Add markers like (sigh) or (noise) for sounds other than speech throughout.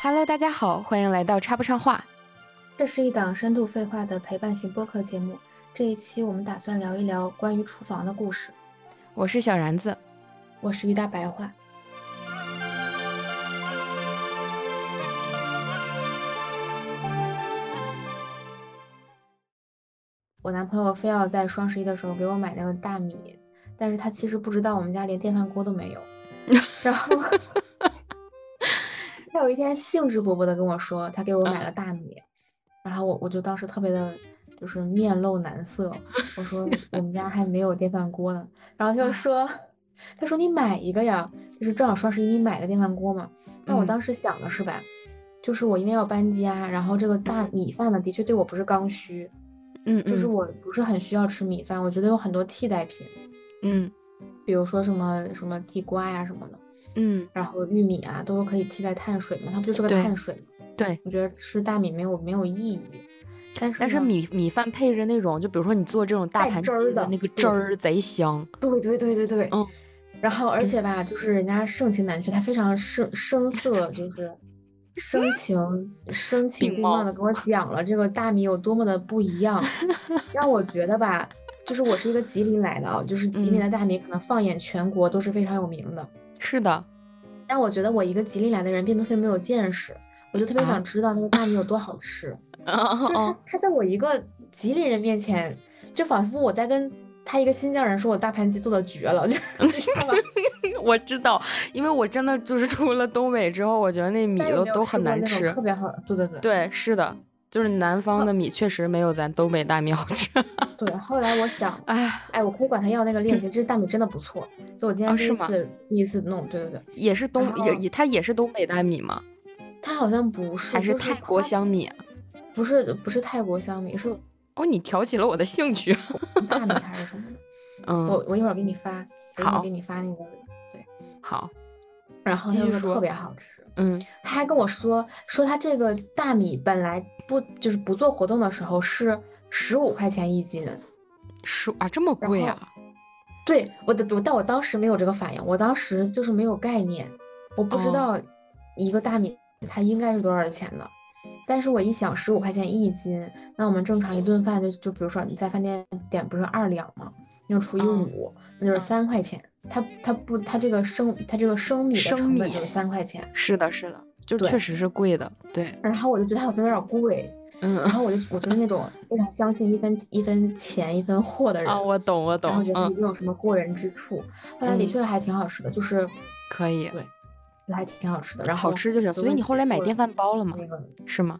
Hello，大家好，欢迎来到插不上话。这是一档深度废话的陪伴型播客节目。这一期我们打算聊一聊关于厨房的故事。我是小然子，我是于大白话。我男朋友非要在双十一的时候给我买那个大米，但是他其实不知道我们家连电饭锅都没有。(laughs) 然后他有一天兴致勃勃的跟我说，他给我买了大米，然后我我就当时特别的，就是面露难色。我说 (laughs) 我们家还没有电饭锅呢，然后他就说，他说你买一个呀，就是正好双十一你买个电饭锅嘛。但我当时想的是吧，就是我因为要搬家，然后这个大米饭呢，的确对我不是刚需。嗯，就是我不是很需要吃米饭，我觉得有很多替代品，嗯，比如说什么什么地瓜呀什么的，嗯，然后玉米啊都是可以替代碳水的嘛，它不就是个碳水嘛？对，我觉得吃大米没有没有意义，但是但是米米饭配着那种，就比如说你做这种大盘鸡的那个汁儿贼香，对对对对对，嗯，然后而且吧，就是人家盛情难却，他非常声声色，就是。声情声情并茂的跟我讲了这个大米有多么的不一样，(laughs) 让我觉得吧，就是我是一个吉林来的啊，就是吉林的大米可能放眼全国都是非常有名的。是的，但我觉得我一个吉林来的人变得特别没有见识，我就特别想知道那个大米有多好吃。(laughs) 就是他他在我一个吉林人面前，就仿佛我在跟。他一个新疆人说我大盘鸡做的绝了，(laughs) 就知道吗？(laughs) 我知道，因为我真的就是出了东北之后，我觉得那米都都很难吃，特别好。对对对，对，是的，就是南方的米确实没有咱东北大米好吃。(laughs) 对，后来我想，哎哎，我可以管他要那个链接，这大米真的不错。就我今天第一次第一次弄，对对对，也是东也也，它也是东北大米吗？它好像不是，还是泰国香米？不是不是泰国香米，是。哦，你挑起了我的兴趣。大米还是什么的？嗯，我我一会儿给你发，好，给你发那个，对，好。然后他说特别好吃，嗯，他还跟我说说他这个大米本来不就是不做活动的时候是十五块钱一斤，十啊这么贵啊？对，我的我但我当时没有这个反应，我当时就是没有概念，我不知道一个大米它应该是多少钱的。但是我一想，十五块钱一斤，那我们正常一顿饭就就比如说你在饭店点不是二两吗？那就除以五，那就是三块钱。它它不它这个生它这个生米的成本就是三块钱。是的，是的，就确实是贵的。对。然后我就觉得它好像有点贵，(laughs) 嗯。然后我就我就是那种 (laughs) 非常相信一分一分钱一分货的人啊，我懂我懂。然后觉得一定有什么过人之处。后来的确还挺好吃的，就是可以。对。还挺好吃的，然后好吃就行。所以你后来买电饭煲了吗？是吗？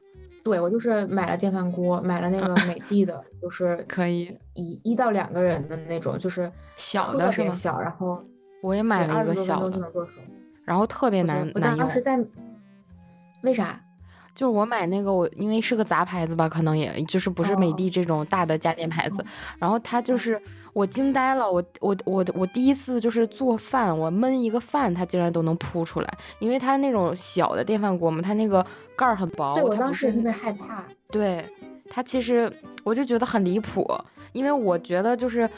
对，我就是买了电饭锅，买了那个美的的，就是可以一一到两个人的那种，就是小的是吗？小，然后我也买了一个小的，然后特别难难用。当时在为啥？就是我买那个，我因为是个杂牌子吧，可能也就是不是美的这种大的家电牌子，然后它就是我惊呆了，我我我我第一次就是做饭，我焖一个饭，它竟然都能扑出来，因为它那种小的电饭锅嘛，它那个盖儿很薄。对我当时特别害怕。对它其实我就觉得很离谱，因为我觉得就是。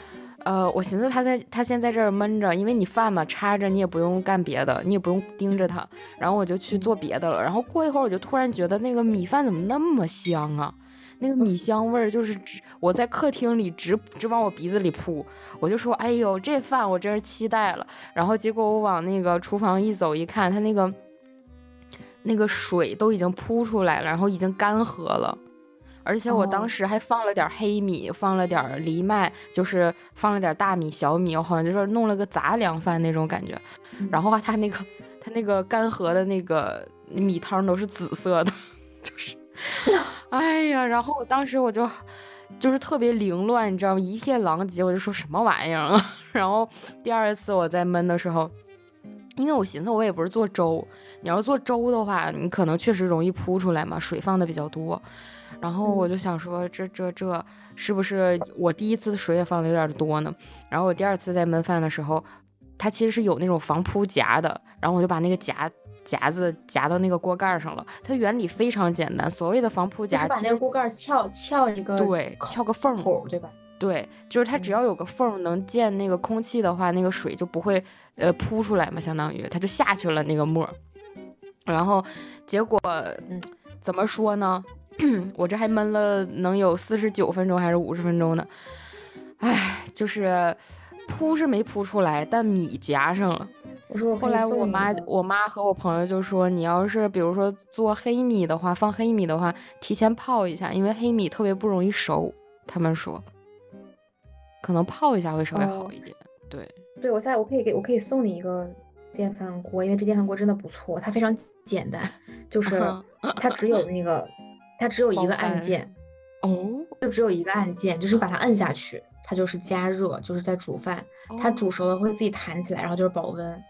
呃，我寻思它在它先在这儿闷着，因为你饭嘛插着，你也不用干别的，你也不用盯着它，然后我就去做别的了。然后过一会儿，我就突然觉得那个米饭怎么那么香啊？那个米香味儿就是直我在客厅里直直往我鼻子里扑，我就说，哎呦，这饭我真是期待了。然后结果我往那个厨房一走一看，它那个那个水都已经扑出来了，然后已经干涸了。而且我当时还放了点黑米，放了点藜麦，就是放了点大米、小米，我好像就是弄了个杂粮饭那种感觉。然后它那个它那个干涸的那个米汤都是紫色的，(laughs) 就是，(laughs) 哎呀！然后我当时我就就是特别凌乱，你知道吗？一片狼藉，我就说什么玩意儿啊！(laughs) 然后第二次我在焖的时候，因为我寻思我也不是做粥，你要做粥的话，你可能确实容易扑出来嘛，水放的比较多。然后我就想说，这这这是不是我第一次水也放的有点多呢？然后我第二次在焖饭的时候，它其实是有那种防扑夹的，然后我就把那个夹夹子夹到那个锅盖上了。它原理非常简单，所谓的防扑夹，把那个锅盖撬撬一个对，撬个缝口，对吧？对，就是它只要有个缝能见那个空气的话，那个水就不会呃扑出来嘛，相当于它就下去了那个沫。然后结果怎么说呢？(clears throat) 我这还闷了能有四十九分钟还是五十分钟呢？哎，就是扑是没扑出来，但米夹上了。我说后来我妈我妈和我朋友就说，你要是比如说做黑米的话，放黑米的话，提前泡一下，因为黑米特别不容易熟。他们说，可能泡一下会稍微好一点。对，对我下我可以给我可以送你一个电饭锅，因为这电饭锅真的不错，它非常简单，就 (laughs) 是它只有那个。它只有一个按键，哦，就只有一个按键，就是把它摁下去，它就是加热，就是在煮饭。它煮熟了会自己弹起来，然后就是保温。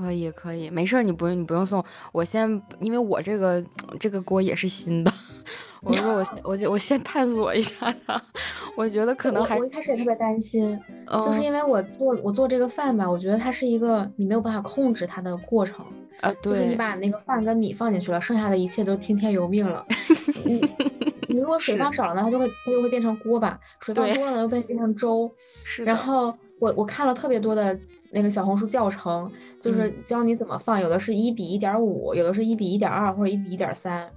可以，可以，没事儿，你不用，你不用送。我先，因为我这个这个锅也是新的，(laughs) 我说我先，我就我先探索一下它。我觉得可能还我一开始也特别担心，就是因为我做我做这个饭吧，我觉得它是一个你没有办法控制它的过程。啊，就是你把那个饭跟米放进去了，剩下的一切都听天由命了。(laughs) 你你如果水放少了呢，它就会它就会变成锅巴；水放多了呢，又变变成粥。是。然后我我看了特别多的那个小红书教程，就是教你怎么放，有的是一比一点五，有的是一比一点二或者一比一点三。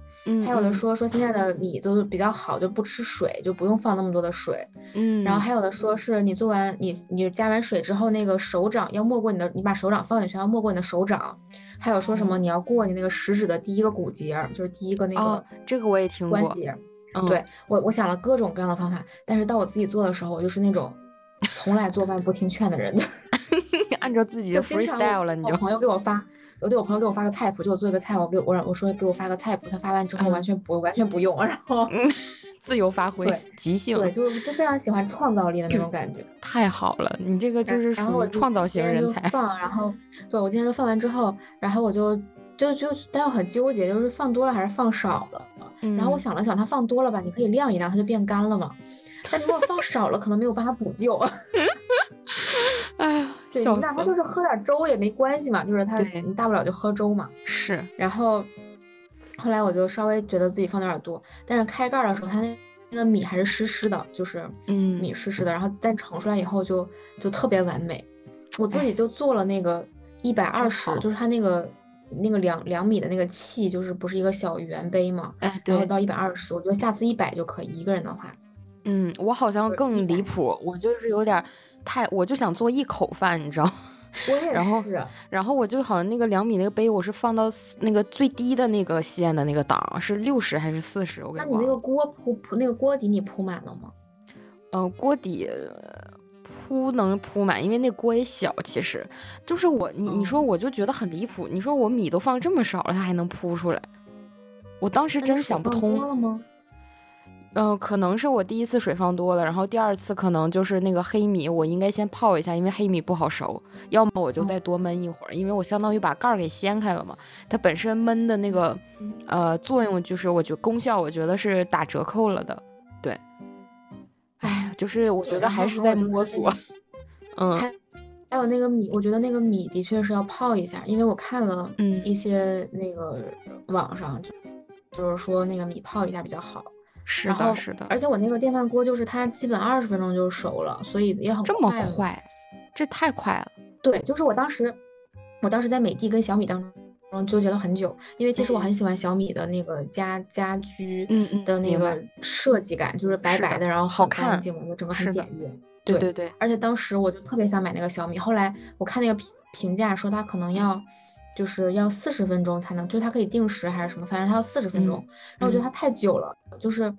还有的说说现在的米都比较好，就不吃水，就不用放那么多的水。嗯，然后还有的说是你做完你你加完水之后，那个手掌要没过你的，你把手掌放进去要没过你的手掌。还有说什么你要过你那个食指的第一个骨节，就是第一个那个这个我也听过关节。对我我想了各种各样的方法，但是到我自己做的时候，我就是那种从来做饭不听劝的人，(laughs) 按照自己的 freestyle 了，你就朋友给我发。我对我朋友给我发个菜谱，就我做一个菜，我给我让我说给我发个菜谱，他发完之后完全不完全不用，然后 (laughs) 自由发挥，即兴，对，就就非常喜欢创造力的那种感觉，(clears throat) 太好了，你这个就是属于创造型人才。放，然后对我今天都放完之后，然后我就就就但又很纠结，就是放多了还是放少了。然后我想了想，它放多了吧，你可以晾一晾，它就变干了嘛。但如果放少了，可能没有办法补救。(laughs) 哎呀，对，哪怕就是喝点粥也没关系嘛，就是他，你大不了就喝粥嘛。是。然后后来我就稍微觉得自己放的有点多，但是开盖的时候，它那那个米还是湿湿的，就是嗯，米湿湿的。然后但盛出来以后就就特别完美。我自己就做了那个一百二十，就是它那个那个两两米的那个器，就是不是一个小圆杯嘛？哎，对。然后到一百二十，我觉得下次一百就可以，一个人的话。嗯，我好像更离谱，我就是有点太，我就想做一口饭，你知道？(laughs) 我也是。然后我就好像那个两米那个杯，我是放到那个最低的那个线的那个档，是六十还是四十？我给你。那你那个锅铺铺那个锅底你铺满了吗？嗯，锅底铺能铺满，因为那锅也小。其实就是我，你你说我就觉得很离谱。你说我米都放这么少了，它还能铺出来？我当时真想不通。嗯，可能是我第一次水放多了，然后第二次可能就是那个黑米，我应该先泡一下，因为黑米不好熟。要么我就再多焖一会儿，因为我相当于把盖儿给掀开了嘛。它本身焖的那个呃作用，就是我觉得功效，我觉得是打折扣了的。对，哎，就是我觉得还是在摸索。(laughs) 嗯，还还有那个米，我觉得那个米的确是要泡一下，因为我看了嗯一些那个网上就就是说那个米泡一下比较好。是的，是的，而且我那个电饭锅就是它基本二十分钟就熟了，所以也很这么快，这太快了。对，就是我当时，我当时在美的跟小米当中纠结了很久，因为其实我很喜欢小米的那个家家居的那个设计感，就是白白的，然后好看净，就整个很简约。对对对，而且当时我就特别想买那个小米，后来我看那个评评价说它可能要。就是要四十分钟才能，就是它可以定时还是什么，反正它要四十分钟。然后我觉得它太久了，就是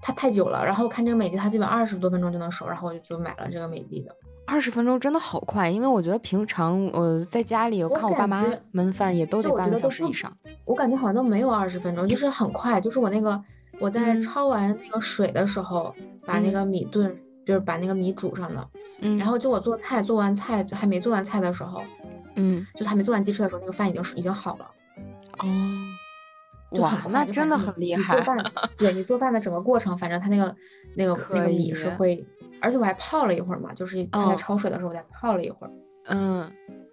它太久了。然后我看这个美的，它基本二十多分钟就能熟，然后我就就买了这个美的的。二十分钟真的好快，因为我觉得平常我在家里我看我爸妈焖饭也都得半个小时以上。我感觉好像都没有二十分钟，就是很快。就是我那个我在焯完那个水的时候，把那个米炖，就是把那个米煮上的。嗯。然后就我做菜，做完菜还没做完菜的时候。嗯，就他没做完鸡翅的时候，那个饭已经已经好了。哦，哇，那真的很厉害。(laughs) 做饭，对你做饭的整个过程，反正他那个那个那个米是会，而且我还泡了一会儿嘛，就是他在焯水的时候，我再泡了一会儿。嗯，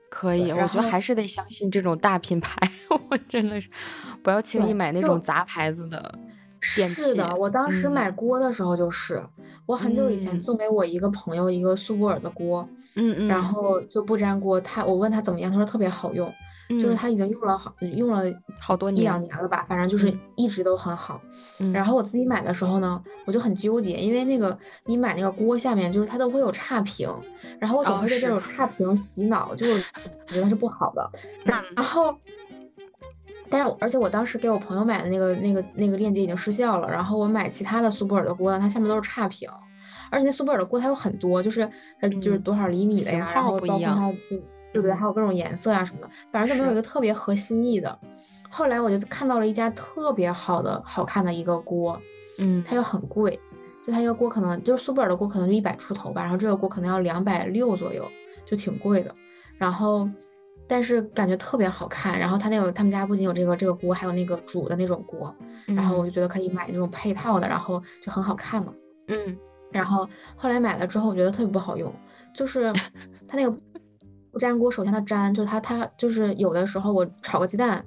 可以，我觉得还是得相信这种大品牌，(laughs) 我真的是不要轻易买那种杂牌子的。电是的，我当时嗯买锅的时候就是，我很久以前嗯送给我一个朋友一个苏泊尔的锅，嗯嗯，然后就不粘锅，他我问他怎么样，他说特别好用，就是嗯。他已经用了好用了好多一两年。年了吧，反正就是嗯。一直都很好。嗯。然后我自己买的时候呢，我就很纠结，因为那个你买那个锅下面就是它都会有差评，然后我总哦会被这种。差评洗脑，就是我 (laughs) 觉得是不好的。然嗯。然后，但是我而且我当时给我朋友买的那个那个那个链接已经失效了，然后我买其他的苏泊尔的锅呢，它下面都是差评，而且那苏泊尔的锅它有很多，就是它就是嗯多少厘米的型呀，然后包括不一样它就对不对，嗯还有各种颜色呀什么的，反正就没有一个特别合心意的。后来我就看到了一家特别好的、好看的一个锅，嗯它又很贵，就它一个锅可能就是苏泊尔的锅可能就一百出头吧，然后这个锅可能要两百六左右，就挺贵的。然后，但是感觉特别好看。然后它那个他们家不仅有这个这个锅，还有那个煮的那种锅，然后我就觉得可以买这种配套的，然后就很好看嘛。嗯然后后来买了之后，我觉得特别不好用，就是 (laughs) 它那个不粘锅，首先它粘，就是它它就是有的时候我炒个鸡蛋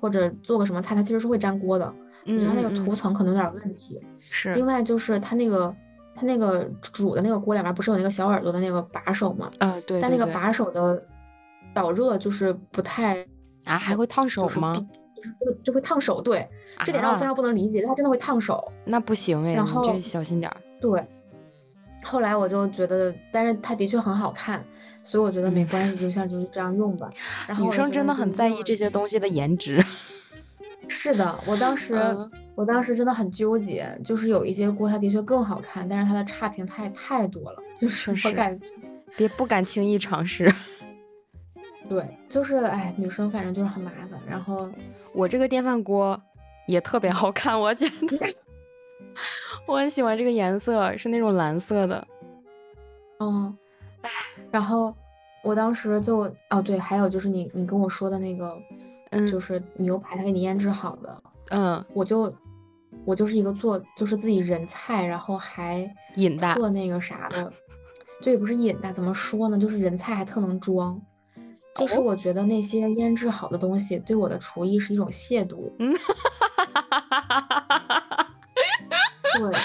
或者做个什么菜，它其实是会粘锅的。我觉得它那个嗯嗯涂层可能有点问题。是另外就是它那个它那个煮的那个锅里面不是有那个小耳朵的那个把手吗？呃对，但那个把手的导热就是不太啊还会烫手吗？就是比就就就会烫手，对，这点让我非啊常不能理解，它真的会烫手。那不行哎，然后小心点儿。对，后来我就觉得，但是它的确很好看，所以我觉得没嗯关系，就像就是这样用吧。(laughs) 然后女生真的很在意这些东西的 (laughs) 颜值。是的，我当时、嗯我当时真的很纠结，就是有一些锅它的确更好看，但是它的差评太太多了，就是我感觉，别不敢轻易尝试。(laughs) 对，就是哎，女生反正就是很麻烦。然后我这个电饭锅也特别好看，我觉得我很喜欢这个颜色，是那种蓝色的。嗯，然后我当时就哦对，还有就是你你跟我说的那个，嗯就是牛排他给你腌制好的，嗯，我就我就是一个做就是自己人菜，然后还瘾大特那个啥的，这也不是瘾大，怎么说呢？就是人菜还特能装。就是哦我觉得那些腌制好的东西对我的厨艺是一种亵渎。(laughs) 对，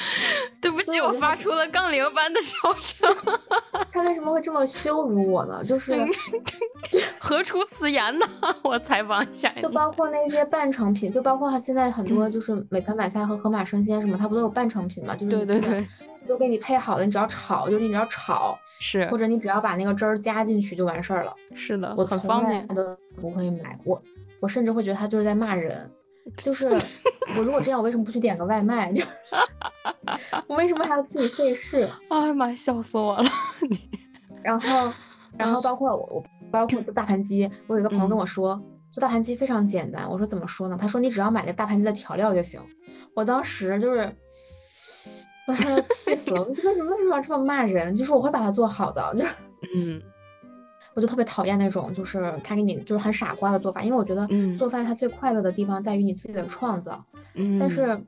对不起，我发出了杠铃般的笑声。(laughs) 他为什么会这么羞辱我呢？就是何出此言呢？(laughs) 我采访一下。就包括那些半成品，就包括现在很多就是美团买菜和盒马生鲜什么，它不都有半成品嘛？就是对对对，都给你配好了，你只要炒，就是你只要炒，是或者你只要把那个汁儿加进去就完事儿了。是的，我很从来方便。都不会买，我我甚至会觉得他就是在骂人。就是我如果这样，我为什么不去点个外卖？(laughs) 就我为什么还要自己费事？哎呀妈呀，笑死我了！然后，然后 (laughs) 嗯包括我，我包括做大盘鸡，我有一个朋友跟嗯我说，做大盘鸡非常简单。我说怎么说呢？他说你只要买那大盘鸡的调料就行。我当时就是，我当时要气死了。我就为什么为什么要这么骂人？就是我会把它做好的，就是嗯我就特别讨厌那种就是他给你就是很傻瓜的做法，因为我觉得嗯做饭它最快乐的地方在于你自己的创造。嗯，但是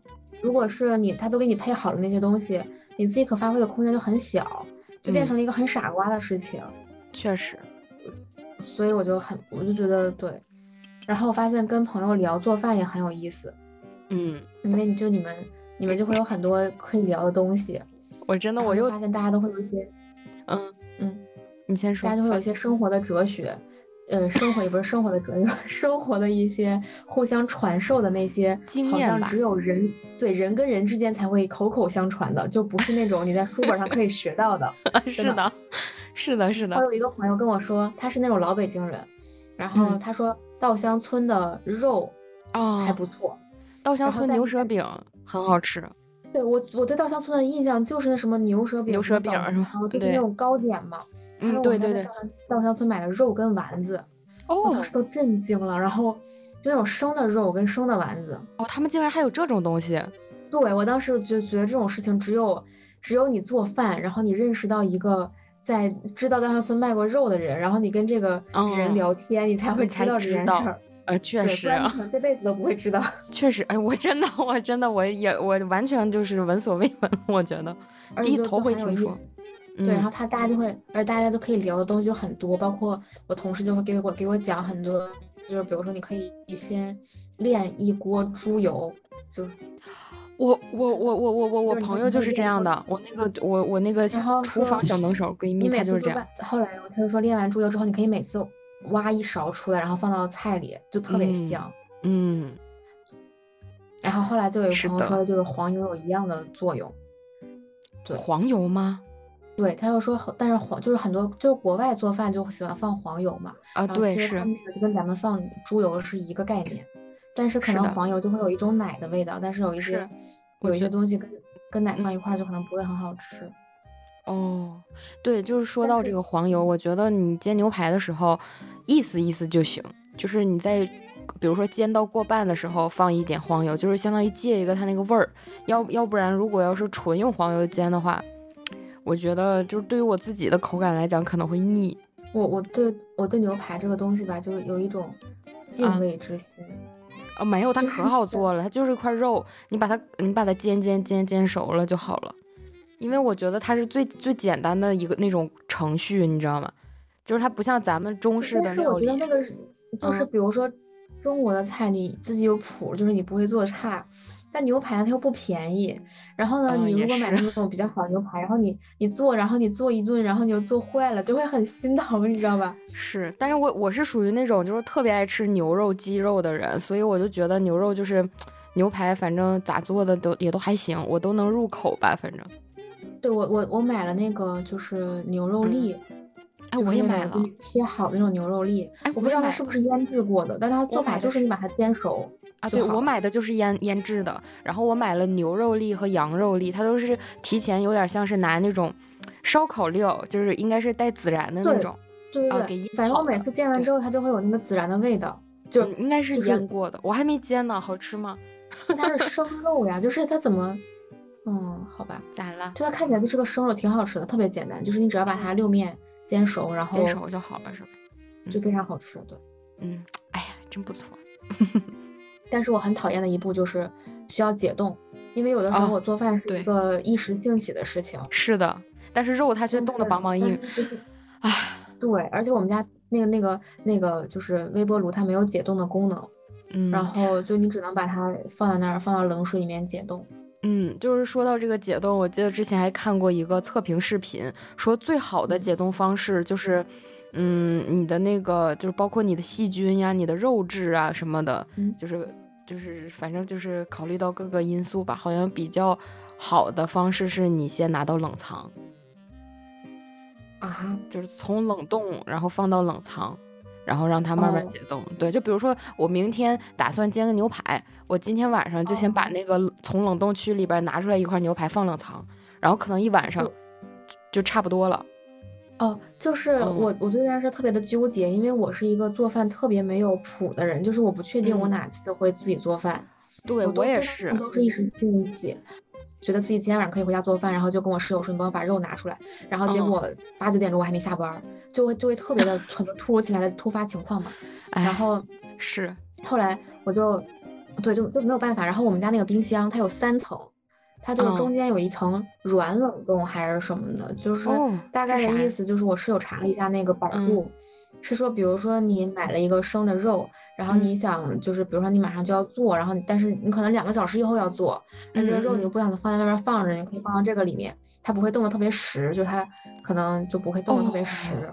如果是你他都给你配好了那些东西，你自己可发挥的空间就很小，就变嗯成了一个很傻瓜的事情。确实，所以我就很，我就觉得对。然后我发现跟朋友聊做饭也很有意思，嗯，因为你就你们你们就会有很多可以聊的东西。我真的我又发现大家都会有一些，嗯，嗯，你先说大家。就会有一些生活的哲学，呃，生活也不是生活的哲学，就 (laughs) 是生活的一些互相传授的那些，经验吧只有人对人跟人之间才会口口相传的，就不是那种你在书本上可以学到 (laughs) 的。是的，是的，是的我的。有一个朋友跟我说，他是那种老北京人，然后嗯他说稻香村的肉哦，还不错。稻香村牛舌饼很好吃。对我，我对稻香村的印象就是那什么牛舌饼、牛舌饼枣是吧然后就是那种糕点嘛。对对对在稻香稻香村买的肉跟丸子，哦我哦当时都震惊了。然后就那种生的肉跟生的丸子，哦，他们竟然还有这种东西。对我当时就觉得这种事情只有只有你做饭，然后你认识到一个在知道稻香村卖过肉的人，然后你跟这个人哦聊天，你才会知道这件事儿。呃，确，实这辈子都不会知道。确实，哎，我真的，我真的，我也，我完全就是闻所未闻。我觉得第一头而且就就会听说。对，然后他大家就会，而大家都可以聊的东西就很多，包括我同事就会给我给我讲很多，就是比如说你可以先炼一锅猪油，就我我我我我我我朋友就是这样的，我那个我我那个厨房小能手闺蜜，她就是这样后来他就说炼完猪油之后，你可以每次挖一勺出来，然后放到菜里，就特别嗯香。嗯，然后后来就有朋友说，就是黄油有一样的作用。对黄油吗？对，他又说，但是黄就是很多就是国外做饭就喜欢放黄油嘛，啊，对，是那个就跟咱们放猪油是一个概念，但是可能黄油就会有一种奶的味道，但是有一些有一些东西跟跟奶嗯放一块儿就可能不会很好吃。哦，对，就是说到这个黄油，我觉得你煎牛排的时候，意思意思就行，就是你在比如说煎到过半的时候放一点黄油，就是相当于借一个它那个味儿，要要不然如果要是纯用黄油煎的话，我觉得就是对于我自己的口感来讲可能会腻。我我对我对牛排这个东西吧，就是有一种敬啊畏之心。啊，没有，它可好做了，它就是一块肉，你把它你把它煎煎煎煎熟了就好了。因为我觉得它是最最简单的一个那种程序，你知道吗？就是它不像咱们中式的但是我觉得，那个是就是嗯比如说中国的菜，你自己有谱，就是你不会做差。但牛排呢，它又不便宜。然后呢，嗯你如果买是那种比较好的牛排，然后你你做，然后你做一顿，然后你又做坏了，就会很心疼，你知道吧？是，但是我我是属于那种就是特别爱吃牛肉、鸡肉的人，所以我就觉得牛肉就是牛排，反正咋做的都也都还行，我都能入口吧，反正。对我我我买了那个就是牛肉嗯粒，哎，我也买了切好的那种牛肉粒。哎我不知道它是不是腌制过的，但它做法就是你把它煎熟啊，对我买的就是腌腌制的，然后我买了牛肉粒和羊肉粒，它都是提前有点像是拿那种烧烤料，就是应该是带孜然的那种，对啊对对，给腌反正我每次煎完之后，它就会有那个孜然的味道，就嗯应该是腌过的，我还没煎呢，好吃吗？那它是生肉呀，就是它怎么，嗯，好吧，咋了？就它看起来就是个生肉，挺好吃的，特别简单，就是你只要把它六面煎熟，然后煎熟就好了，是吧？就非常好吃，对。嗯，哎呀，真不错。(laughs) 但是我很讨厌的一步就是需要解冻，因为有的时候哦我做饭是一个一时兴起的事情，是的，但是肉它却冻得梆梆硬，是一时兴唉，对，而且我们家那个那个那个就是微波炉，它没有解冻的功能，嗯，然后就你只能把它放在那儿，放到冷水里面解冻。嗯，就是说到这个解冻，我记得之前还看过一个测评视频，说最好的嗯。解冻方式就是，嗯，你的那个就是包括你的细菌呀、你的肉质啊什么的，嗯。就是就是反正就是考虑到各个因素吧，好像比较好的方式是你先拿到冷藏，啊，就是从冷冻然后放到冷藏。然后让它慢慢哦。解冻，对，就比如说我明天打算煎个牛排，我今天晚上就先把哦那个从冷冻区里边拿出来一块牛排放冷藏，然后可能一晚上就就差不多了。哦，就是嗯。我我对这件事特别的纠结，因为我是一个做饭特别没有谱的人，就是我不确定我嗯。哪次会自己做饭。对我也是，都。是一时兴起，觉得自己今天晚上可以回家做饭，然后就跟我室友说你帮我把肉拿出来，然后结嗯。果八九点钟我还没下班儿，就会就会特别的 (laughs) 很多突如其来的突发情况嘛。哎。然后是，后来我就对就就没有办法，然后我们家那个冰箱它有三层。它就是中嗯。间有一层软冷冻还是什么的，就是哦大概的意思就是我室友查了一下那个百嗯。度，是说比如说你买了一个生的肉，然后嗯你想就是比如说你马上就要做，然后但是你可能两个小时以后要做，那这个肉你就不想放在外面放着，你可以放到这个里面，它不会冻得特别实，就它可能就不会冻得特别实，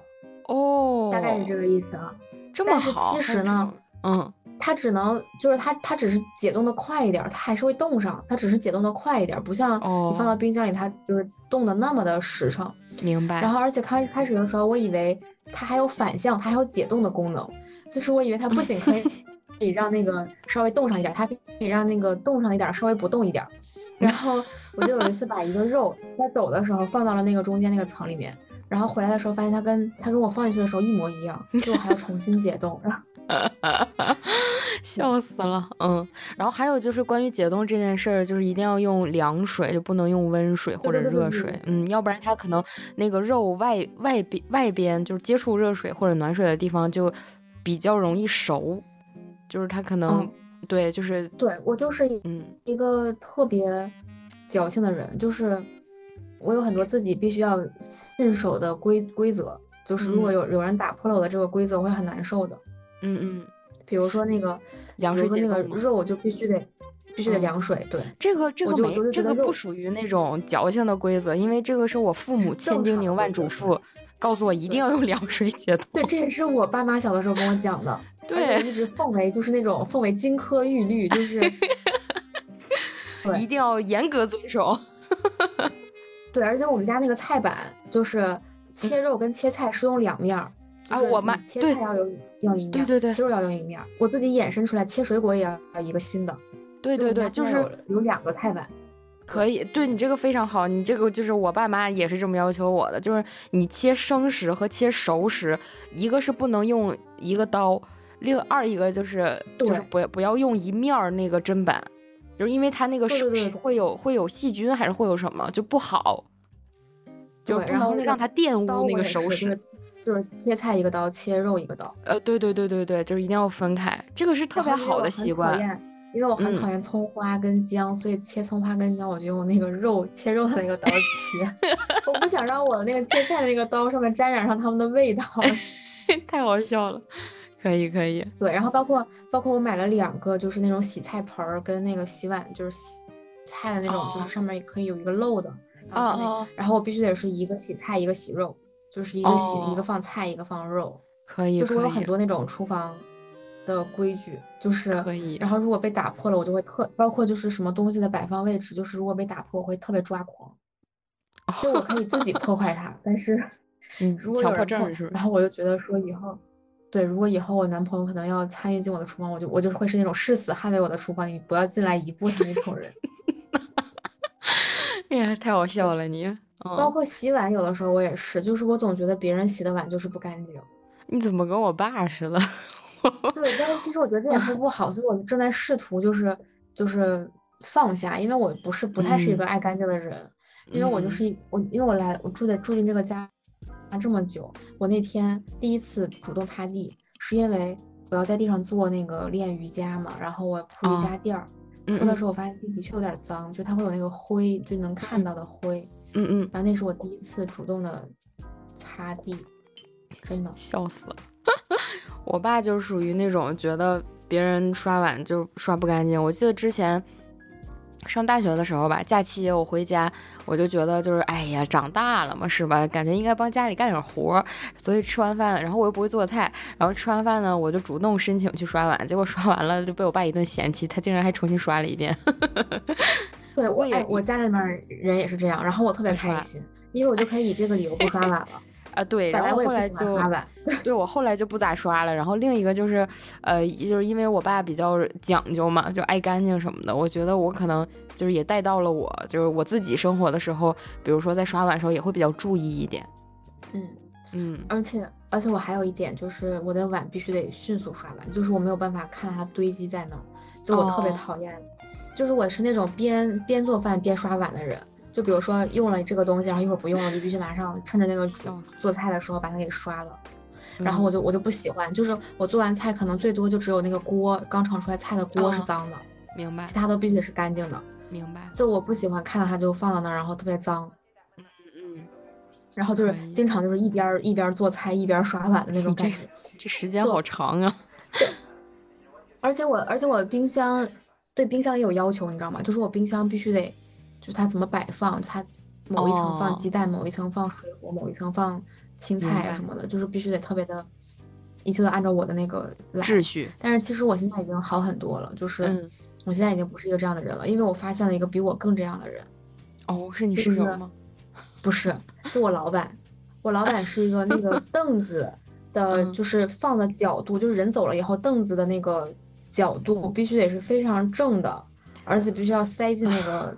哦，大概是这个意思啊。这么但是好，其实呢嗯，它只能就是它它只是解冻的快一点儿，它还是会冻上，它只是解冻的快一点儿，不像你放到哦冰箱里，它就是冻的那么的实诚。明白。然后而且开开始的时候，我以为它还有反向，它还有解冻的功能，就是我以为它不仅可以可 (laughs) 以让那个稍微冻上一点儿，它可以让那个冻上一点儿稍微不冻一点儿。(laughs) 然后我就有一次把一个肉在走的时候放到了那个中间那个层里面，然后回来的时候发现它跟它跟我放进去的时候一模一样，就我还要重新解冻。然后 (laughs) 笑死了，嗯，然后还有就是关于解冻这件事儿，就是一定要用凉水，就不能用温水或者对对对对热水，嗯，要不然它可能那个肉外外边外边就是接触热水或者暖水的地方就比较容易熟，就是它可能、嗯对，就是对我就是一嗯一个特别矫情的人，就是我有很多自己必须要信守的规规则，就是如果嗯有有人打破了我的这个规则，我会很难受的。嗯嗯，比如说那个，凉水比如说那个解冻肉就必须得，必须得凉水。对，这个这个没这个不属于那种矫情的规则，因为这个是我父母 (laughs) 千叮咛万嘱咐，告诉我一定要用凉水解冻。对，这也是我爸妈小的时候跟我讲的，(laughs) 对，一直奉为就是那种奉为金科玉律，就是 (laughs) 一定要严格遵守。对，而且我们家那个菜板就是切肉跟切菜是用两面儿。啊，我妈切菜要用要一面，对对对，切肉要用一面。我自己衍生出来切水果也要要一个新的。对对对，就是有两个菜板。可以，对你这个非常好。你这个就是我爸妈也是这么要求我的，就是你切生食和切熟食，一个是不能用一个刀，另二一个就是就是不不要用一面那个砧板，就是因为它那个是会有会有细菌还是会有什么就不好，就不能让它玷污那个熟食。就是切菜一个刀，切肉一个刀。呃，对对对对对，就是一定要分开，这个是特别好的习惯。因为我很讨厌葱花跟姜，所以切葱花跟姜我就用那个肉切肉的那个刀切。(laughs) 我不想让我的那个切菜的那个刀上面沾染上他们的味道。(laughs) 太好笑了，可以可以。对，然后包括包括我买了两个，就是那种洗菜盆儿跟那个洗碗就是洗菜的那种，就是上面也可以有一个漏的。哦。然后我必须得是一个洗菜，一个洗肉。就是一个洗一个放菜一个放肉，可以，就是我有很多那种厨房的规矩，就是可以。然后如果被打破了，我就会特包括就是什么东西的摆放位置，就是如果被打破，我会特别抓狂。就我可以自己 (laughs) 破坏它，但是 (laughs) 如果有人破，然后我就觉得说以后，对，如果以后我男朋友可能要参与进我的厨房，我就我就会是那种誓死捍卫我的厨房，你不要进来一步的那种人。(laughs) 哎呀，太好笑了你。包括洗碗，有的时候我也是，就是我总觉得别人洗的碗就是不干净。你怎么跟我爸似的？(laughs) 对，但是其实我觉得这也不不好，所以我正在试图就是就是放下，因为我不是不太是一个爱干净的人，因为我就是我，因为我来我住在住进这个家这么久，我那天第一次主动擦地，是因为我要在地上做那个练瑜伽嘛，然后我铺瑜伽垫儿，铺的时候我发现地的确有点脏，就它会有那个灰，就能看到的灰。嗯嗯嗯，然后那是我第一次主动的擦地，真的笑死了。(laughs) 我爸就属于那种觉得别人刷碗就刷不干净。我记得之前上大学的时候吧，假期我回家，我就觉得就是哎呀，长大了嘛，是吧？感觉应该帮家里干点活。所以吃完饭，然后我又不会做菜，然后吃完饭呢，我就主动申请去刷碗。结果刷完了就被我爸一顿嫌弃，他竟然还重新刷了一遍。(laughs) 对我也，我家里面人也是这样，然后我特别开心，因为我就可以以这个理由不刷碗了 (laughs) 啊。对，然后后来就刷碗，(laughs) 对我后来就不咋刷了。然后另一个就是，呃，就是因为我爸比较讲究嘛，就爱干净什么的。我觉得我可能就是也带到了我，就是我自己生活的时候，比如说在刷碗的时候也会比较注意一点。嗯嗯，而且而且我还有一点就是我的碗必须得迅速刷完，就是我没有办法看它堆积在那儿，就我特别讨厌。就是我是那种边边做饭边刷碗的人，就比如说用了这个东西，然后一会儿不用了，就必须马上趁着那个做菜的时候把它给刷了。然后我就我就不喜欢，就是我做完菜可能最多就只有那个锅刚盛出来菜的锅是脏的，明白？其他都必须得是干净的，明白？就我不喜欢看到它就放到那儿，然后特别脏。嗯嗯。然后就是经常就是一边一边做菜一边刷碗的那种感觉，这时间好长啊。而且我而且我冰箱。对冰箱也有要求，你知道吗？就是我冰箱必须得，就它怎么摆放，它某一层放鸡蛋，某一层放水果，某一层放青菜啊什么的，就是必须得特别的，一切都按照我的那个秩序。但是其实我现在已经好很多了，就是我现在已经不是一个这样的人了，因为我发现了一个比我更这样的人。哦，是你室友吗？(laughs) 不是，是我老板。我老板是一个那个 (laughs) 凳子的，就是放的角度，就是人走了以后凳子的那个。角度必须得是非常正的，而且必须要塞进那个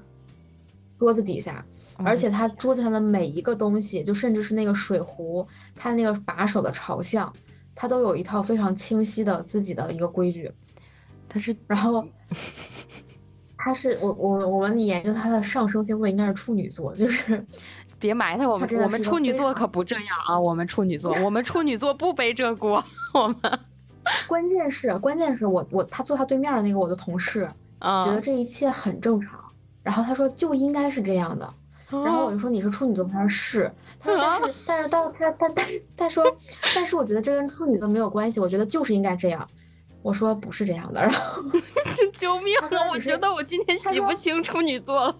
桌子底下，而且它桌子上的每一个东西，就甚至是那个水壶，它那个把手的朝向，它都有一套非常清晰的自己的一个规矩。它是，然后 (laughs) 他是我我我们研究他的上升星座应该是处女座，就是别埋汰我们，我们处女座可不这样啊，我们处女座，我们处女座不背这锅，(laughs) 我们。关键是，关键是我我他坐他对面的那个我的同事，觉得这一切很正常。然后他说就应该是这样的。然后我就说你是处女座，他说是。他说但是但是到他他他他说，但是我觉得这跟处女座没有关系。我觉得就是应该这样。我说不是这样的，然后 (laughs) 救命啊！我觉得我今天洗不清处女座了。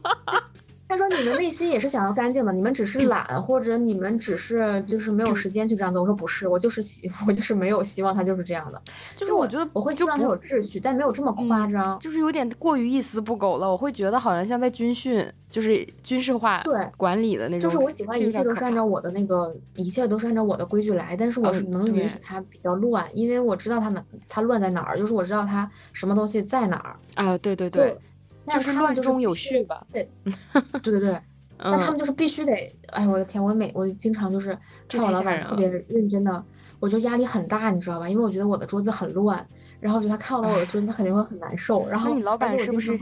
他说：“你们内心也是想要干净的，你们只是懒，或者你们只是就是没有时间去这样做。”我说：“不是，我就是希，我就是没有希望他就是这样的。就是我觉得我会希望他有秩序，但没有这么夸张，就是有点过于一丝不苟了。我会觉得好像像在军训，就是军事化对管理的那种。就是我喜欢一切都是按照我的那个，一切都是按照我的规矩来，但是我是能允许他比较乱，因为我知道他哪他乱在哪儿，就是我知道他什么东西在哪儿啊。对对对。”就是乱中有序吧？对，对对对。(laughs) 但他们就是必须得，哎我的天，我每我经常就是看我老板特别认真的，我觉得压力很大，你知道吧？因为我觉得我的桌子很乱，然后我觉得他看不到我的桌子，他肯定会很难受。然后你老板是不是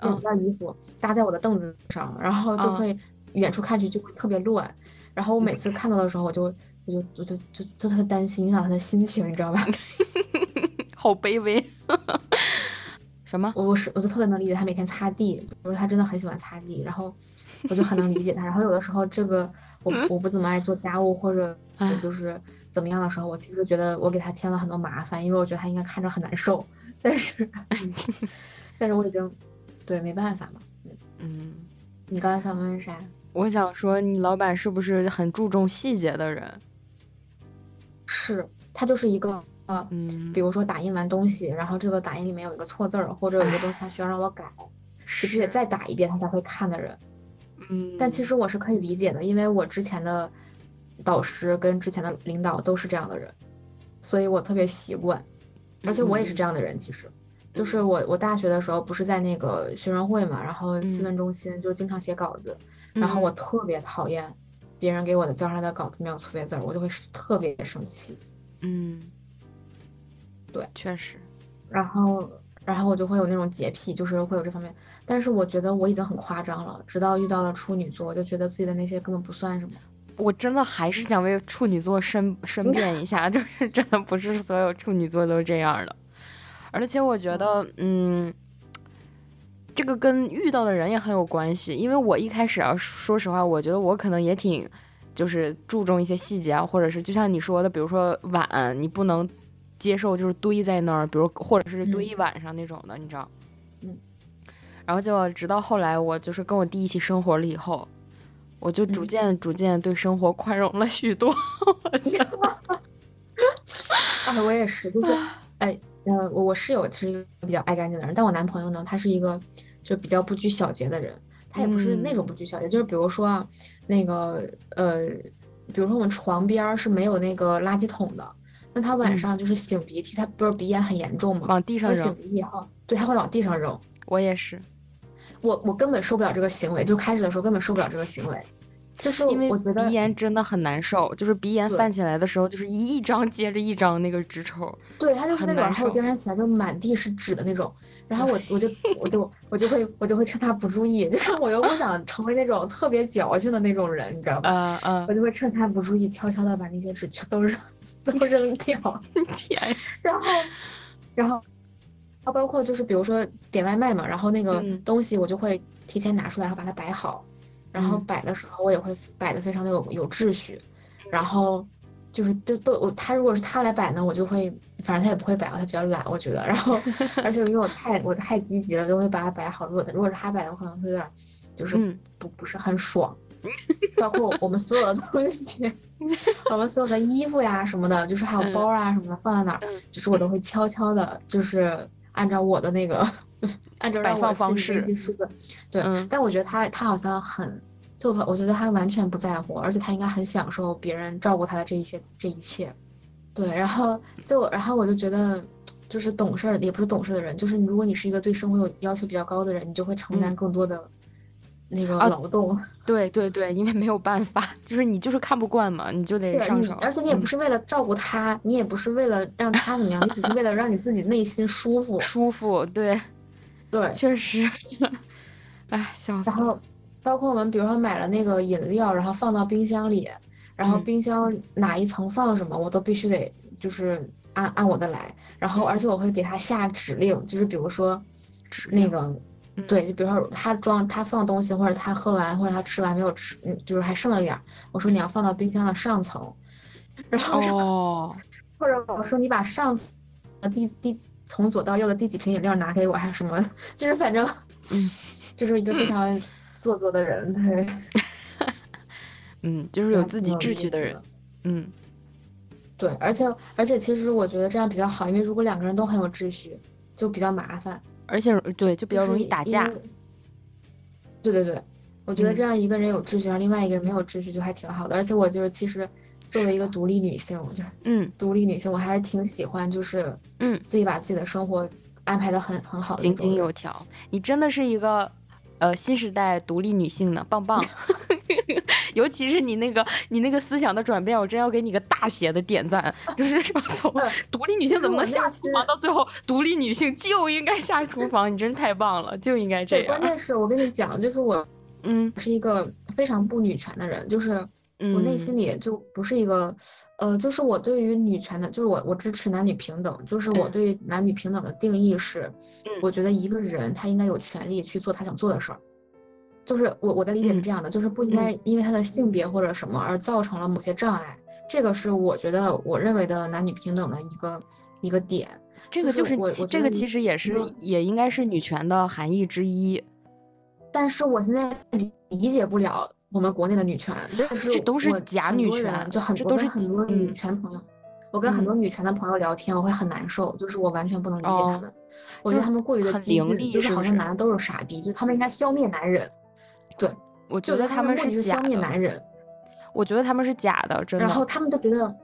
两件衣服搭在我的凳子上，然后就会远处看去就会特别乱。然后我每次看到的时候，我就我就我就就就特别担心影响他的心情，你知道吧？(laughs) 好卑微。什么？我我是我就特别能理解他每天擦地，我说他真的很喜欢擦地，然后我就很能理解他。然后有的时候这个我我不怎么爱做家务或者就是怎么样的时候，我其实觉得我给他添了很多麻烦，因为我觉得他应该看着很难受。但是 (laughs) 但是我已经对没办法嘛。嗯，你刚才想问啥？我想说你老板是不是很注重细节的人？是他就是一个。嗯，比如说打印完东西，然后这个打印里面有一个错字儿，或者有一个东西他需要让我改，必须得再打一遍他才会看的人。嗯，但其实我是可以理解的，因为我之前的导师跟之前的领导都是这样的人，所以我特别习惯。而且我也是这样的人，其实就是我我大学的时候不是在那个学生会嘛，然后新闻中心就经常写稿子，然后我特别讨厌别人给我的交上来的稿子没有错别字儿，我就会特别生气。嗯。对，确实，然后，然后我就会有那种洁癖，就是会有这方面。但是我觉得我已经很夸张了，直到遇到了处女座，我就觉得自己的那些根本不算什么。我真的还是想为处女座申申辩一下，(laughs) 就是真的不是所有处女座都是这样的。而且我觉得，嗯，这个跟遇到的人也很有关系。因为我一开始啊，说实话，我觉得我可能也挺，就是注重一些细节啊，或者是就像你说的，比如说碗，你不能。接受就是堆在那儿，比如或者是堆一晚上那种的，你知道？嗯。然后就直到后来，我就是跟我弟一起生活了以后，我就逐渐逐渐对生活宽容了许多。(laughs) 我天！啊，(laughs) 我也是，就是哎，呃，我我室友是一个比较爱干净的人，但我男朋友呢，他是一个就比较不拘小节的人。他也不是那种不拘小节，就是比如说啊，那个呃，比如说我们床边是没有那个垃圾桶的。那他晚上就是擤鼻涕，他不是鼻炎很严重吗？往地上扔。擤鼻涕后，对他会往地上扔。我也是，我我根本受不了这个行为，就开始的时候根本受不了这个行为，就是因为我觉得鼻炎真的很难受，就是鼻炎犯起来的时候，就是一张接着一张那个纸抽。对他就是那种，然后第二天起来就满地是纸的那种。然后我我就 (laughs) 我就我就会我就会趁他不注意，就是我又不想成为那种特别矫情的那种人，你知道吧？嗯嗯。我就会趁他不注意，悄悄的把那些纸全都扔都扔掉。天。(laughs) 然后，然后，啊，包括就是比如说点外卖嘛，然后那个东西我就会提前拿出来，然后把它摆好，然后摆的时候我也会摆的非常的有有秩序，然后。就是就都我他如果是他来摆呢，我就会反正他也不会摆，他比较懒，我觉得。然后 (laughs) 而且因为我太我太积极了，就会把它摆好。如果如果是他摆的，我可能会有点就是不不是很爽。(laughs) 包括我们所有的东西，(laughs) 我们所有的衣服呀什么的，就是还有包啊什么的放在哪儿，就是我都会悄悄的，就是按照我的那个按照摆放方式对。但我觉得他他好像很。就我觉得他完全不在乎，而且他应该很享受别人照顾他的这一些这一切，对。然后就然后我就觉得，就是懂事儿也不是懂事的人，就是如果你是一个对生活有要求比较高的人，你就会承担更多的那个劳动。(laughs) 对对对，因为没有办法，就是你就是看不惯嘛，你就得上手。而且你也不是为了照顾他，你也不是为了让他怎么样，你只是为了让你自己内心舒服。(laughs) 舒服，对对，确实。哎，笑死。然后。包括我们，比如说买了那个饮料，然后放到冰箱里，然后冰箱哪一层放什么，我都必须得就是按按我的来。然后，而且我会给他下指令，就是比如说，那个，对，就比如说他装他放东西，或者他喝完，或者他吃完没有吃，嗯，就是还剩了点儿，我说你要放到冰箱的上层，然后，或者我说你把上。第第从左到右的第几瓶饮料拿给我还是什么，就是反正，嗯，就是一个非常做作的人，对，(laughs) 嗯，就是有自己秩序的人，嗯，对，而且而且其实我觉得这样比较好，因为如果两个人都很有秩序，就比较麻烦，而且对就比较容易打架，对对对，我觉得这样一个人有秩序，然后另外一个人没有秩序就还挺好的，而且我就是其实。作为一个独立女性，就是嗯，独立女性，我还是挺喜欢，就是嗯，自己把自己的生活安排的很很好，井井有条。你真的是一个呃新时代独立女性呢，棒棒！(laughs) 尤其是你那个你那个思想的转变，我真要给你个大写的点赞。就是 (laughs) 说，从 (laughs) 独立女性怎么能下厨房，到最后独立女性就应该下厨房，你真是太棒了，就应该这样。关键是我跟你讲，就是我嗯是一个非常不女权的人，就是。我内心里就不是一个，呃，就是我对于女权的，就是我我支持男女平等，就是我对男女平等的定义是，我觉得一个人他应该有权利去做他想做的事儿，就是我我的理解是这样的，就是不应该因为他的性别或者什么而造成了某些障碍，这个是我觉得我认为的男女平等的一个一个点，这个就是我这个其实也是也应该是女权的含义之一，但是我现在理理解不了。我们国内的女权，这是都是假女权，就很多很多女。权朋友，我跟很多女权的朋友聊天，我会很难受，就是我完全不能理解他们，我觉得他们过于的激进，就是好像男的都是傻逼，就他们应该消灭男人。对，我觉得他们是消灭男人，我觉得他们是假的，真的。然后他们就觉得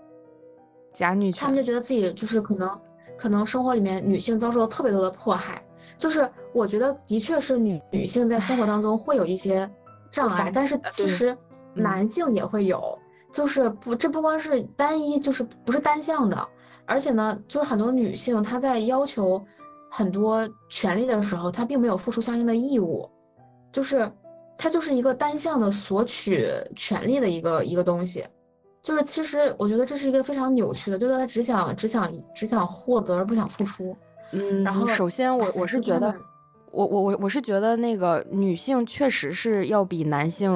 假女权，他们就觉得自己就是可能可能生活里面女性遭受了特别多的迫害，就是我觉得的确是女女性在生活当中会有一些。障碍，但是其实男性也会有，就是不，这不光是单一，就是不是单向的，而且呢，就是很多女性她在要求很多权利的时候，她并没有付出相应的义务，就是她就是一个单向的索取权利的一个一个东西，就是其实我觉得这是一个非常扭曲的，就是他只想只想只想获得而不想付出，嗯，然后首先我我是觉得。我我我我是觉得那个女性确实是要比男性，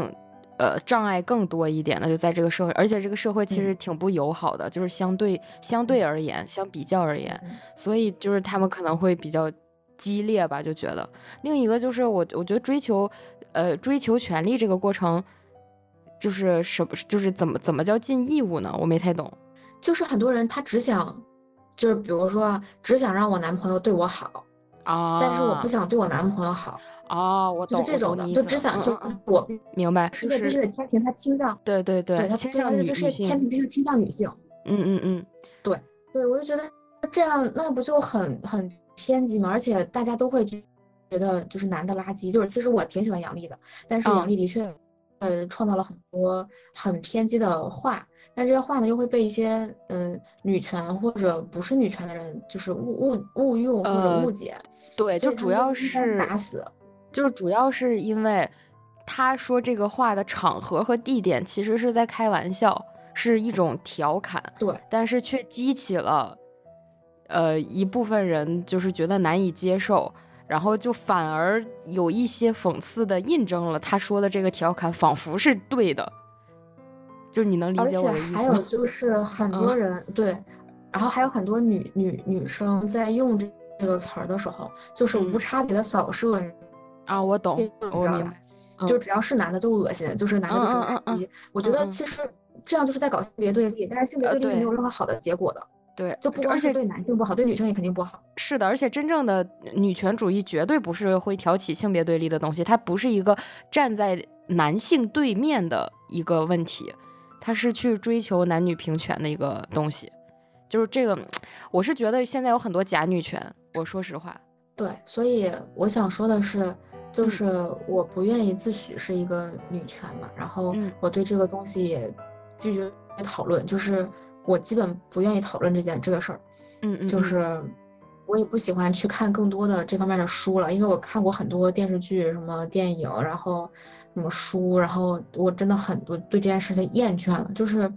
呃，障碍更多一点的，就在这个社会，而且这个社会其实挺不友好的，就是相对相对而言，相比较而言，所以就是他们可能会比较激烈吧，就觉得。另一个就是我我觉得追求，呃，追求权利这个过程，就是什么，就是怎么怎么叫尽义务呢？我没太懂。就是很多人他只想，就是比如说只想让我男朋友对我好。啊！但是我不想对我男朋友好哦，我就是这种的，就只想就我明白，是必须得天平他倾向，对对对，他倾向女性，天平必须倾向女性，嗯嗯嗯，对对，我就觉得这样那不就很很偏激吗？而且大家都会觉得就是男的垃圾，就是其实我挺喜欢杨笠的，但是杨笠的确呃创造了很多很偏激的话。但这些话呢，又会被一些嗯女权或者不是女权的人，就是误误误用或者误解。对，就主要是打死，就是主要是因为他说这个话的场合和地点其实是在开玩笑，是一种调侃。对，但是却激起了呃一部分人就是觉得难以接受，然后就反而有一些讽刺的印证了他说的这个调侃仿佛是对的。就是你能理解我的意思。还有就是很多人对，然后还有很多女女女生在用这这个词儿的时候，就是无差别的扫射。啊，我懂，我明白。就只要是男的都恶心，就是男的就是垃圾。我觉得其实这样就是在搞性别对立，但是性别对立是没有任何好的结果的。对，就不光是对男性不好，对女性也肯定不好。是的，而且真正的女权主义绝对不是会挑起性别对立的东西，它不是一个站在男性对面的一个问题。它是去追求男女平权的一个东西，就是这个，我是觉得现在有很多假女权。我说实话，对，所以我想说的是，就是我不愿意自诩是一个女权嘛，然后我对这个东西也拒绝讨论，就是我基本不愿意讨论这件这个事儿。嗯嗯，就是我也不喜欢去看更多的这方面的书了，因为我看过很多电视剧、什么电影，然后。什么书？然后我真的很多对这件事情厌倦了，就是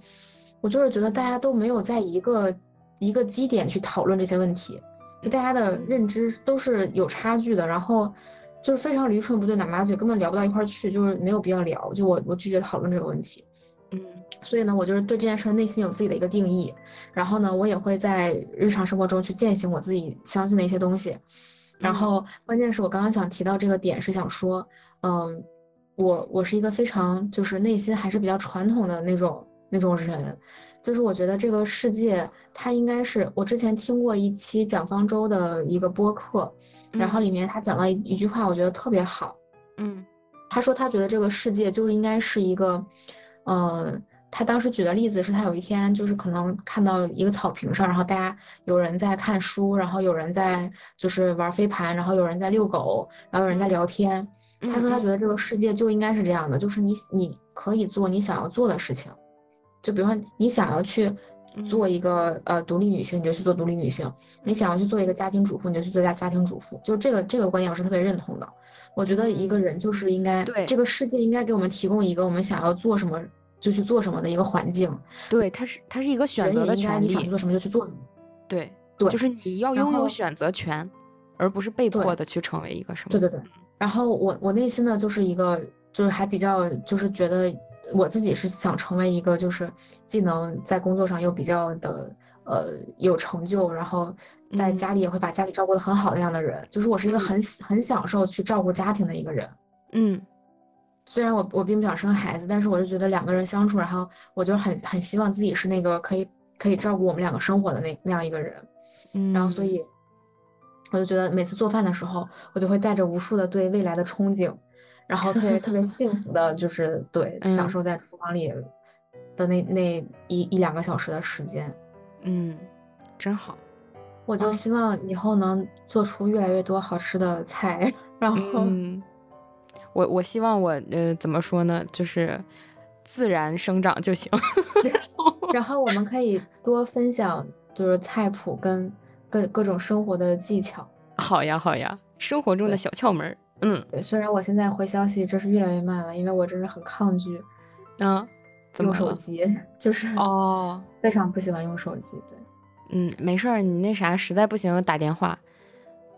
我就是觉得大家都没有在一个一个基点去讨论这些问题，就大家的认知都是有差距的，然后就是非常驴唇不对马嘴，根本聊不到一块儿去，就是没有必要聊。就我我拒绝讨论这个问题。嗯所以呢，我就是对这件事儿内心有自己的一个定义，然后呢，我也会在日常生活中去践行我自己相信的一些东西。然嗯后关键是我刚刚想提到这个点是想说，嗯，我我是一个非常就是内心还是比较传统的那种那种人，就是我觉得这个世界它应该是我之前听过一期蒋方舟的一个播客，然后里面他讲了一一句话，我觉得特别好。嗯他说他觉得这个世界就是应该是一个，呃，他当时举的例子是他有一天就是可能看到一个草坪上，然后大家有人在看书，然后有人在就是玩飞盘，然后有人在遛狗，然后有人在聊天。他说他觉得这个世界就应该是这样的，就是你你可以做你想要做的事情，就比如说你想要去做一个呃独立女性，你就去做独立女性；你想要去做一个家庭主妇，你就去做家家庭主妇。就这个这个观点我是特别认同的。我觉得一个人就是应该，对这个世界应该给我们提供一个我们想要做什么就去做什么的一个环境，对，它是它是一个选择的权利，你想做什么就去做什么。对对就是你要拥有选择权，而不是被迫的去成为一个什么。对对对。然后我我内心呢就是一个就是还比较就是觉得我自己是想成为一个就是既能在工作上又比较的呃有成就，然后在嗯家里也会把家里照顾得很好的那样的人，就是我是一个嗯很喜很享受去照顾家庭的一个人。嗯虽然我我并不想生孩子，但是我就觉得两个人相处，然后我就很很希望自己是那个可以可以照顾我们两个生活的那那样一个人。嗯，然后所以我就觉得每次做饭的时候，我就会带着无数的对未来的憧憬，然后特别特别幸福的，就是对 (laughs) 享嗯受在厨房里的那那一一两个小时的时间。嗯，真好。我就嗯希望以后能做出越来越多好吃的菜，(laughs) 然后嗯，我我希望我呃怎么说呢，就是自然生长就行。(laughs) 然后我们可以多分享就是菜谱跟各各种生活的技巧。好呀好呀，生活中的小窍门儿。嗯对，虽然我现在回消息真是越来越慢了，因为我真是很抗拒啊，怎么？用手机，(laughs) 就是哦，非常不喜欢用手机。对。嗯，没事儿，你那啥，实在不行打电话。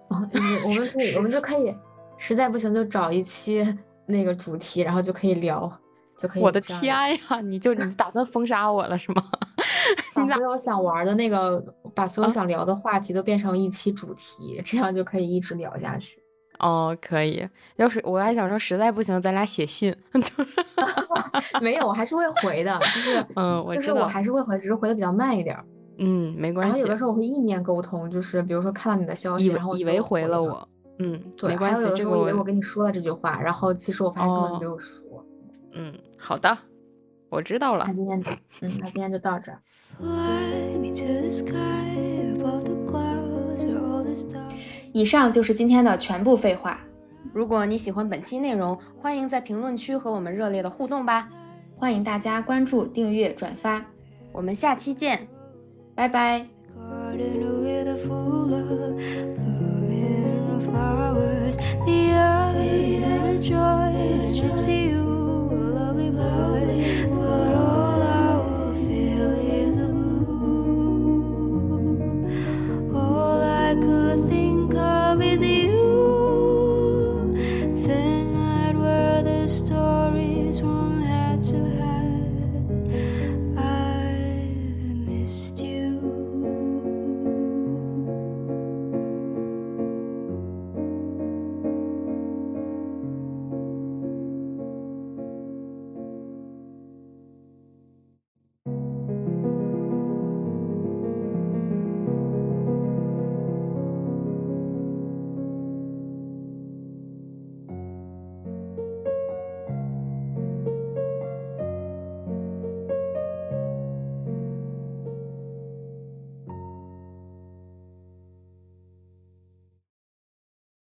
哦，你我们可以，我们就可以，实在不行就找一期 (laughs) 那个主题，然后就可以聊，就可以。我的天！呀，你就你打算封杀我了是吗？(laughs) 把所有想玩的那个，把所有啊想聊的话题都变成一期主题，这样就可以一直聊下去。哦，可以。要是我还想说，实在不行，咱俩写信。就 (laughs) 是没有，我还是会回的，就是嗯我就是我还是会回，只是回的比较慢一点。嗯，没关系然后有。的时候我会意念沟通，就是比如说看到你的消息，然后以为回了了。我，嗯，对，没关系还有，有的这个时候以为我我跟你说了这句话，然后其实我发现根本哦没有说。嗯，好的，我知道了那。今天就，嗯，那今天就到这儿。Fly me to the sky above the clouds or all the stars. 以上就是今天的全部废话，如果你喜欢本期内容，欢迎在评论区和我们热烈的互动吧。欢迎大家关注、订阅、转发，我们下期见。拜拜。flowers, the other joy to see you, a lovely boy.